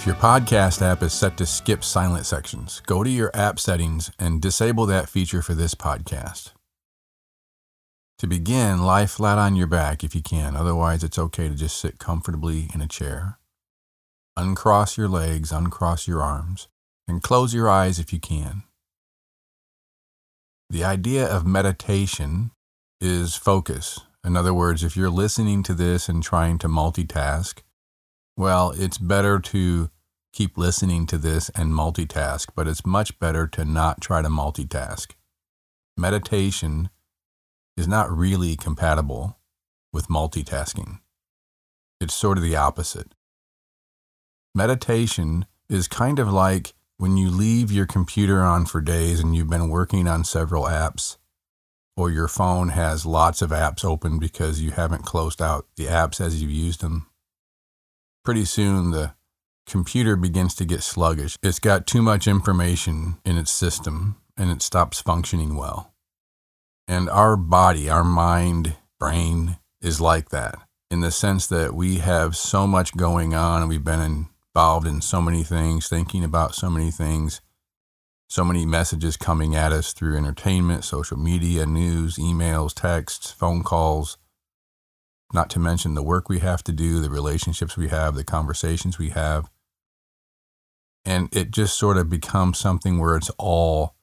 If your podcast app is set to skip silent sections, go to your app settings and disable that feature for this podcast. To begin, lie flat on your back if you can. Otherwise, it's okay to just sit comfortably in a chair. Uncross your legs, uncross your arms, and close your eyes if you can. The idea of meditation is focus. In other words, if you're listening to this and trying to multitask, well, it's better to keep listening to this and multitask, but it's much better to not try to multitask. Meditation is not really compatible with multitasking. It's sort of the opposite. Meditation is kind of like when you leave your computer on for days and you've been working on several apps, or your phone has lots of apps open because you haven't closed out the apps as you've used them pretty soon the computer begins to get sluggish. It's got too much information in its system and it stops functioning well. And our body, our mind, brain is like that in the sense that we have so much going on and we've been involved in so many things, thinking about so many things, so many messages coming at us through entertainment, social media, news, emails, texts, phone calls not to mention the work we have to do, the relationships we have, the conversations we have. And it just sort of becomes something where it's all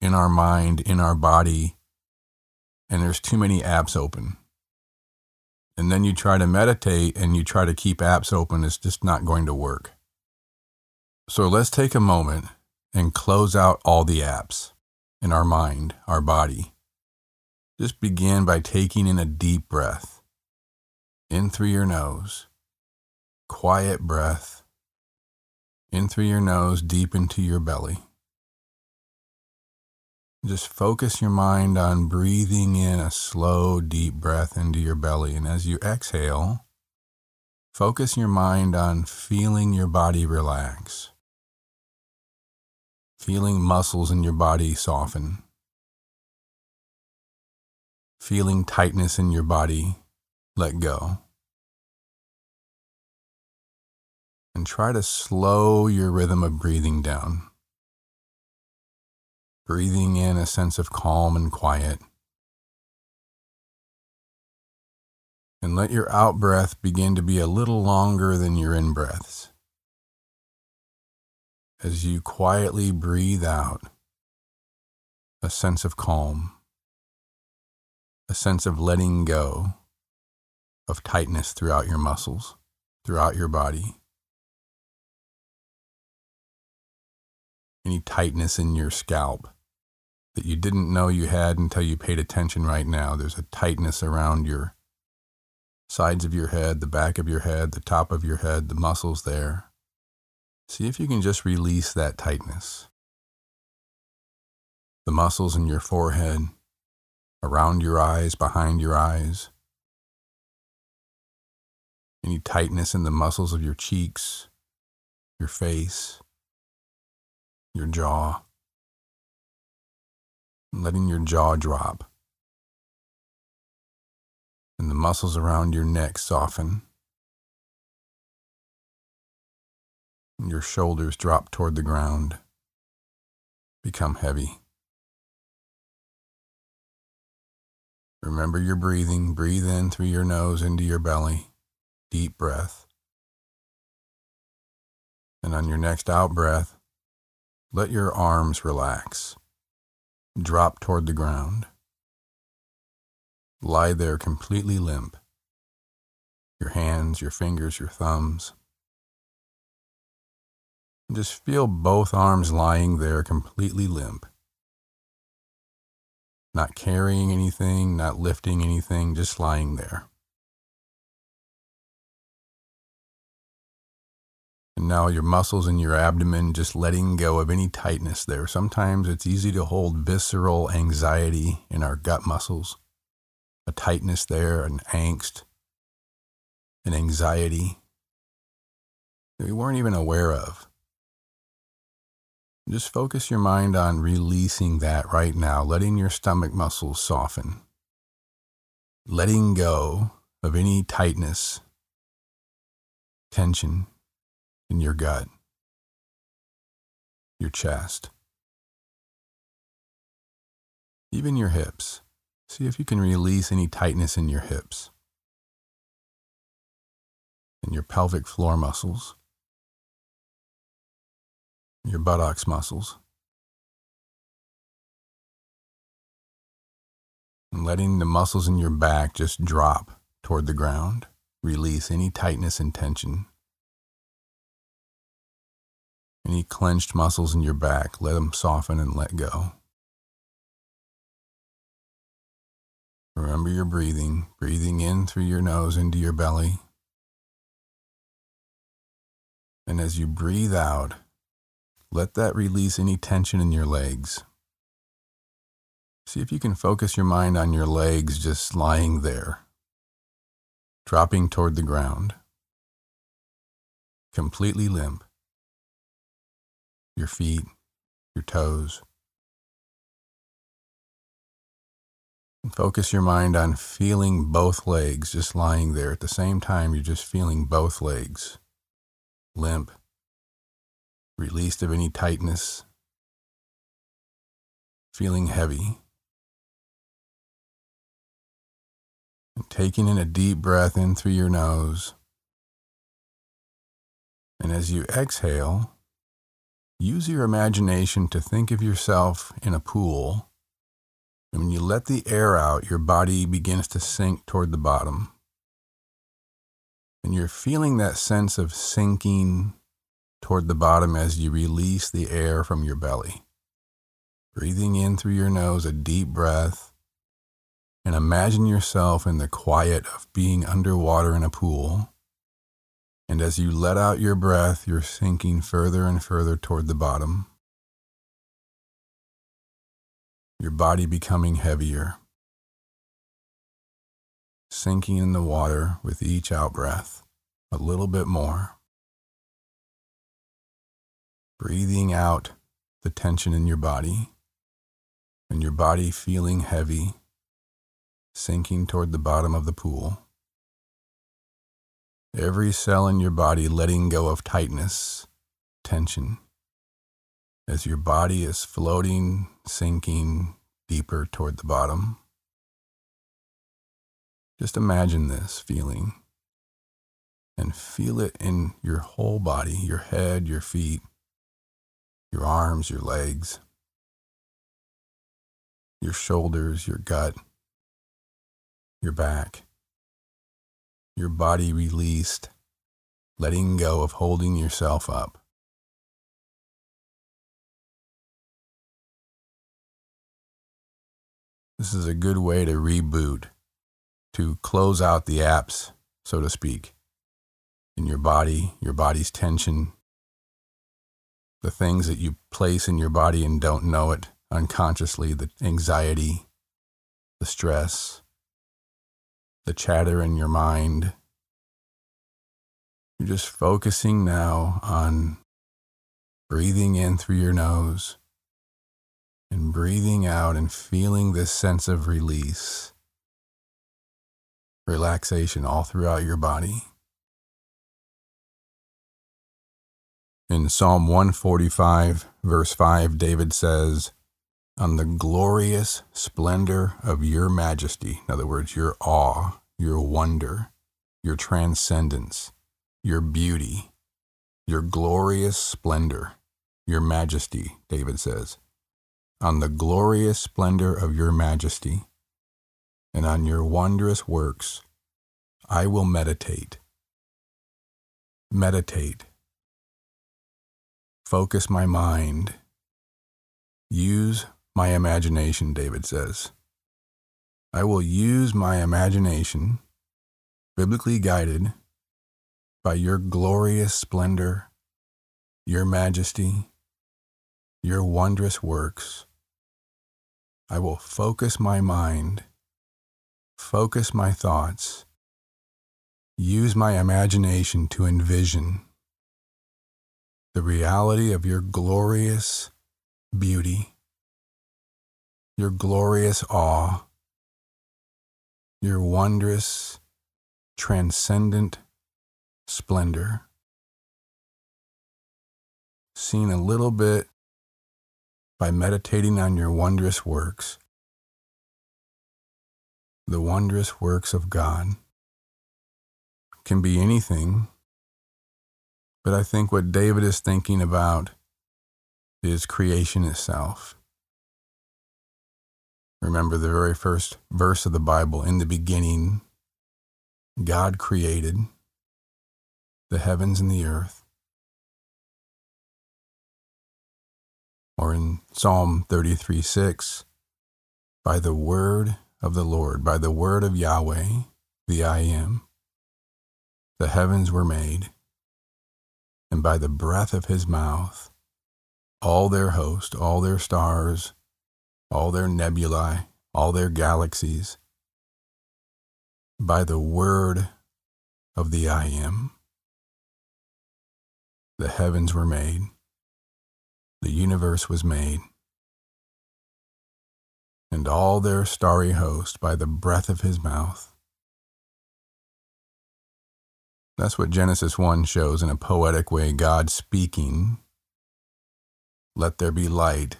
in our mind, in our body, and there's too many apps open. And then you try to meditate and you try to keep apps open, it's just not going to work. So let's take a moment and close out all the apps in our mind, our body. Just begin by taking in a deep breath in through your nose. Quiet breath. In through your nose, deep into your belly. Just focus your mind on breathing in a slow, deep breath into your belly. And as you exhale, focus your mind on feeling your body relax, feeling muscles in your body soften, feeling tightness in your body let go. And try to slow your rhythm of breathing down. Breathing in a sense of calm and quiet. And let your out breath begin to be a little longer than your in breaths. As you quietly breathe out a sense of calm, a sense of letting go of tightness throughout your muscles, throughout your body. Any tightness in your scalp that you didn't know you had until you paid attention right now. There's a tightness around your sides of your head, the back of your head, the top of your head, the muscles there. See if you can just release that tightness. The muscles in your forehead, around your eyes, behind your eyes any tightness in the muscles of your cheeks, your face, your jaw, letting your jaw drop, and the muscles around your neck soften. Your shoulders drop toward the ground, become heavy. Remember your breathing. Breathe in through your nose into your belly deep breath. And on your next out breath, let your arms relax. Drop toward the ground. Lie there completely limp. Your hands, your fingers, your thumbs. Just feel both arms lying there completely limp. Not carrying anything, not lifting anything, just lying there. Now your muscles in your abdomen, just letting go of any tightness there. Sometimes it's easy to hold visceral anxiety in our gut muscles, a tightness there, an angst, an anxiety that we weren't even aware of. Just focus your mind on releasing that right now, letting your stomach muscles soften, letting go of any tightness, tension in your gut, your chest, even your hips. See if you can release any tightness in your hips and your pelvic floor muscles your buttocks muscles. And letting the muscles in your back just drop toward the ground. Release any tightness and tension. Any clenched muscles in your back, let them soften and let go. Remember your breathing, breathing in through your nose into your belly. And as you breathe out, let that release any tension in your legs. See if you can focus your mind on your legs just lying there, dropping toward the ground, completely limp. Your feet, your toes. And focus your mind on feeling both legs just lying there. At the same time, you're just feeling both legs limp released of any tightness, feeling heavy. And taking in a deep breath in through your nose. And as you exhale, use your imagination to think of yourself in a pool. And when you let the air out, your body begins to sink toward the bottom. And you're feeling that sense of sinking toward the bottom as you release the air from your belly. Breathing in through your nose, a deep breath, and imagine yourself in the quiet of being underwater in a pool. And as you let out your breath, you're sinking further and further toward the bottom. Your body becoming heavier, sinking in the water with each out breath a little bit more breathing out the tension in your body and your body feeling heavy, sinking toward the bottom of the pool. Every cell in your body letting go of tightness, tension, as your body is floating, sinking deeper toward the bottom. Just imagine this feeling and feel it in your whole body, your head, your feet, your arms, your legs, your shoulders, your gut, your back, your body released, letting go of holding yourself up. This is a good way to reboot, to close out the apps, so to speak, in your body, your body's tension, the things that you place in your body and don't know it unconsciously the anxiety, the stress, the chatter in your mind. You're just focusing now on breathing in through your nose and breathing out and feeling this sense of release, relaxation all throughout your body. In Psalm 145, verse 5, David says, On the glorious splendor of your majesty, in other words, your awe, your wonder, your transcendence, your beauty, your glorious splendor, your majesty, David says, on the glorious splendor of your majesty, and on your wondrous works, I will meditate. Meditate focus my mind, use my imagination, David says. I will use my imagination, biblically guided by your glorious splendor your majesty, your wondrous works. I will focus my mind, focus my thoughts, use my imagination to envision the reality of your glorious beauty, your glorious awe, your wondrous, transcendent splendor. Seen a little bit by meditating on your wondrous works, the wondrous works of God. Can be anything, but I think what David is thinking about is creation itself. Remember the very first verse of the Bible in the beginning, God created the heavens and the earth. or in Psalm 33 6, by the word of the Lord, by the word of Yahweh, the I am, the heavens were made, and by the breath of his mouth, all their host, all their stars, all their nebulae, all their galaxies, by the word of the I am, the heavens were made the universe was made, and all their starry host by the breath of his mouth. That's what Genesis 1 shows in a poetic way God speaking, Let there be light,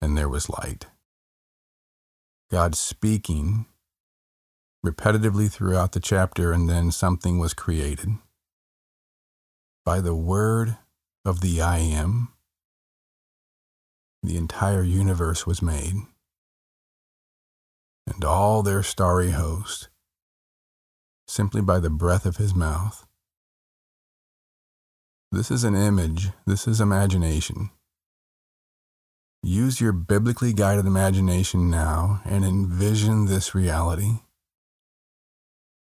and there was light. God speaking repetitively throughout the chapter, and then something was created. By the word of the I am, the entire universe was made, and all their starry host, simply by the breath of his mouth. This is an image, this is imagination. Use your biblically guided imagination now and envision this reality.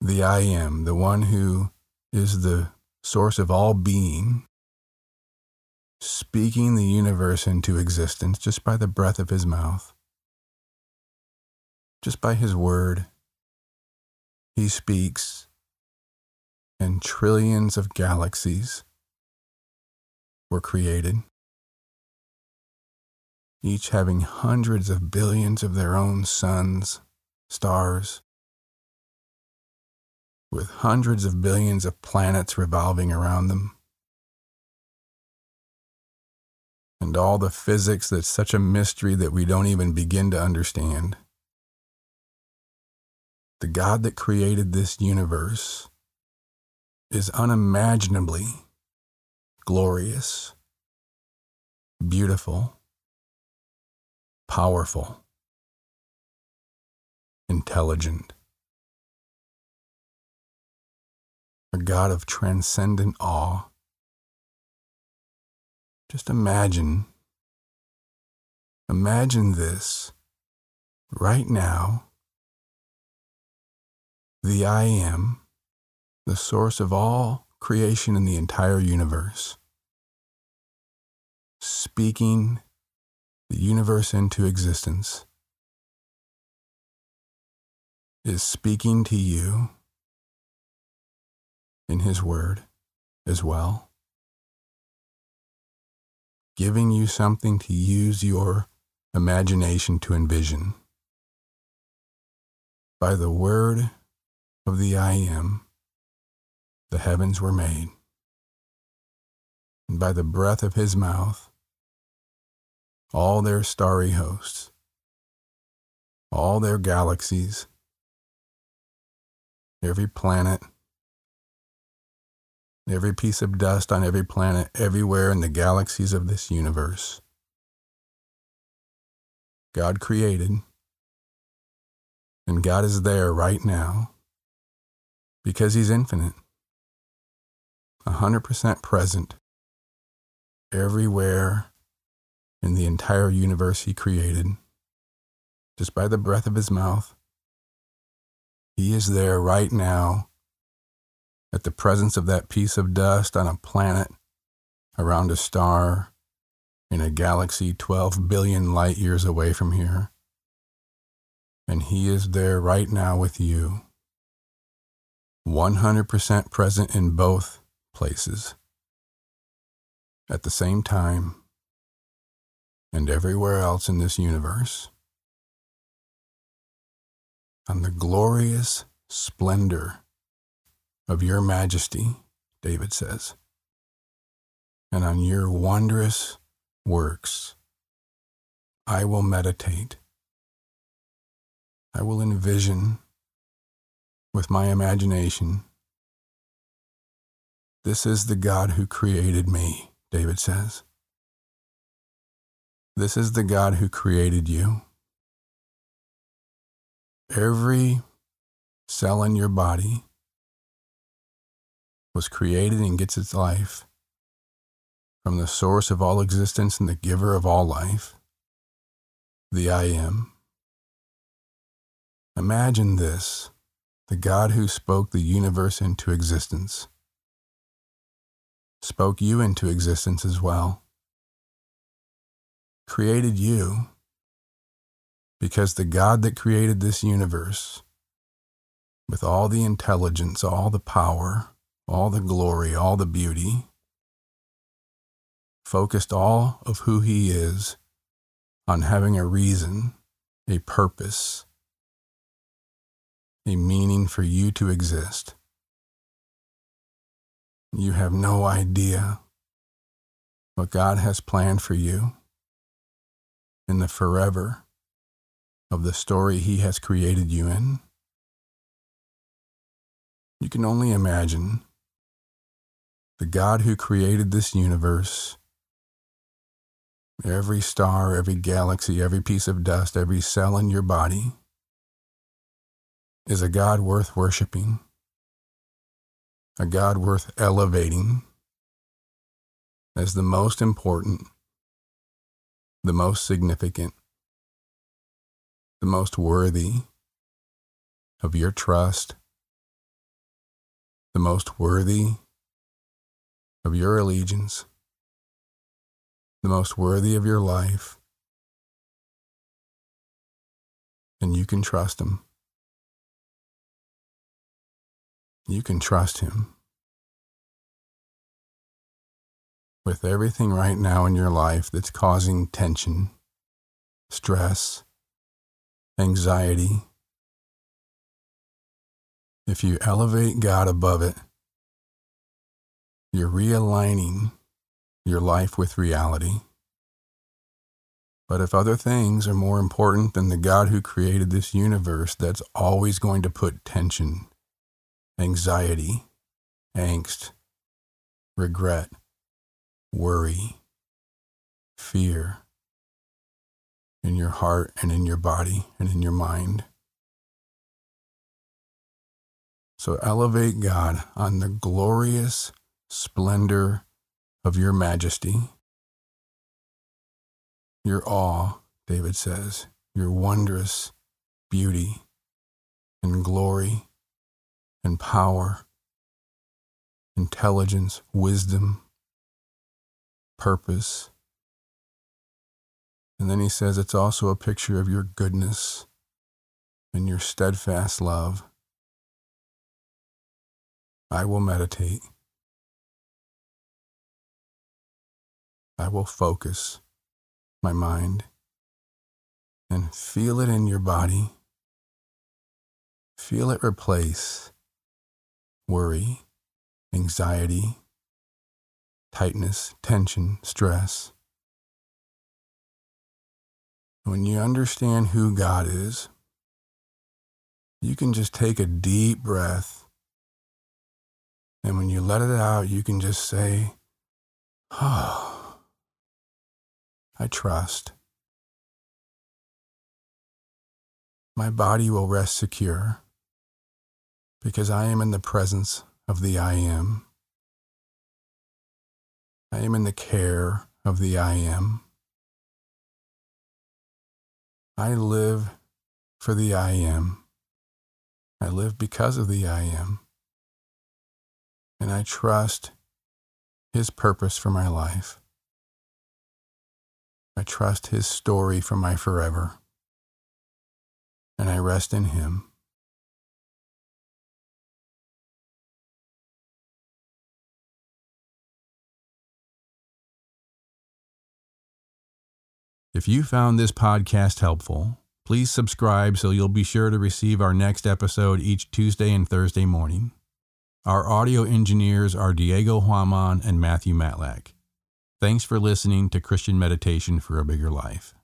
The I am, the one who is the source of all being, speaking the universe into existence just by the breath of his mouth, just by his word. He speaks, and trillions of galaxies were created, each having hundreds of billions of their own suns, stars, with hundreds of billions of planets revolving around them. and all the physics that's such a mystery that we don't even begin to understand. The God that created this universe is unimaginably glorious, beautiful, powerful, intelligent. A God of transcendent awe just imagine, imagine this right now. The I am, the source of all creation in the entire universe, speaking the universe into existence, is speaking to you in His Word as well giving you something to use your imagination to envision. By the word of the I am, the heavens were made. And by the breath of his mouth, all their starry hosts, all their galaxies, every planet, every piece of dust on every planet, everywhere in the galaxies of this universe. God created, and God is there right now because He's infinite, 100% present everywhere in the entire universe He created, just by the breath of His mouth. He is there right now at the presence of that piece of dust on a planet around a star in a galaxy 12 billion light years away from here. And He is there right now with you, 100% present in both places at the same time and everywhere else in this universe. On the glorious splendor of your majesty, David says, and on your wondrous works, I will meditate. I will envision with my imagination. This is the God who created me, David says. This is the God who created you. Every cell in your body was created and gets its life from the source of all existence and the giver of all life, the I Am. Imagine this the God who spoke the universe into existence spoke you into existence as well, created you because the God that created this universe, with all the intelligence, all the power, all the glory, all the beauty, focused all of who he is on having a reason, a purpose, a meaning for you to exist. You have no idea what God has planned for you in the forever of the story He has created you in. You can only imagine the God who created this universe, every star, every galaxy, every piece of dust, every cell in your body, is a God worth worshiping, a God worth elevating as the most important, the most significant, the most worthy of your trust, the most worthy of your allegiance, the most worthy of your life, and you can trust Him. You can trust Him. With everything right now in your life that's causing tension, stress, anxiety, if you elevate God above it, you're realigning your life with reality. But if other things are more important than the God who created this universe, that's always going to put tension, anxiety, angst, regret, worry, fear in your heart and in your body and in your mind. So elevate God on the glorious splendor of your majesty. Your awe, David says, your wondrous beauty and glory and power, intelligence, wisdom, purpose. And then he says it's also a picture of your goodness and your steadfast love. I will meditate. I will focus my mind and feel it in your body. Feel it replace worry, anxiety, tightness, tension, stress. When you understand who God is, you can just take a deep breath. And when you let it out, you can just say, Oh, I trust. My body will rest secure because I am in the presence of the I Am. I am in the care of the I Am. I live for the I Am. I live because of the I Am. And I trust His purpose for my life. I trust His story for my forever, and I rest in Him. If you found this podcast helpful, please subscribe so you'll be sure to receive our next episode each Tuesday and Thursday morning. Our audio engineers are Diego Huaman and Matthew Matlack. Thanks for listening to Christian Meditation for a Bigger Life.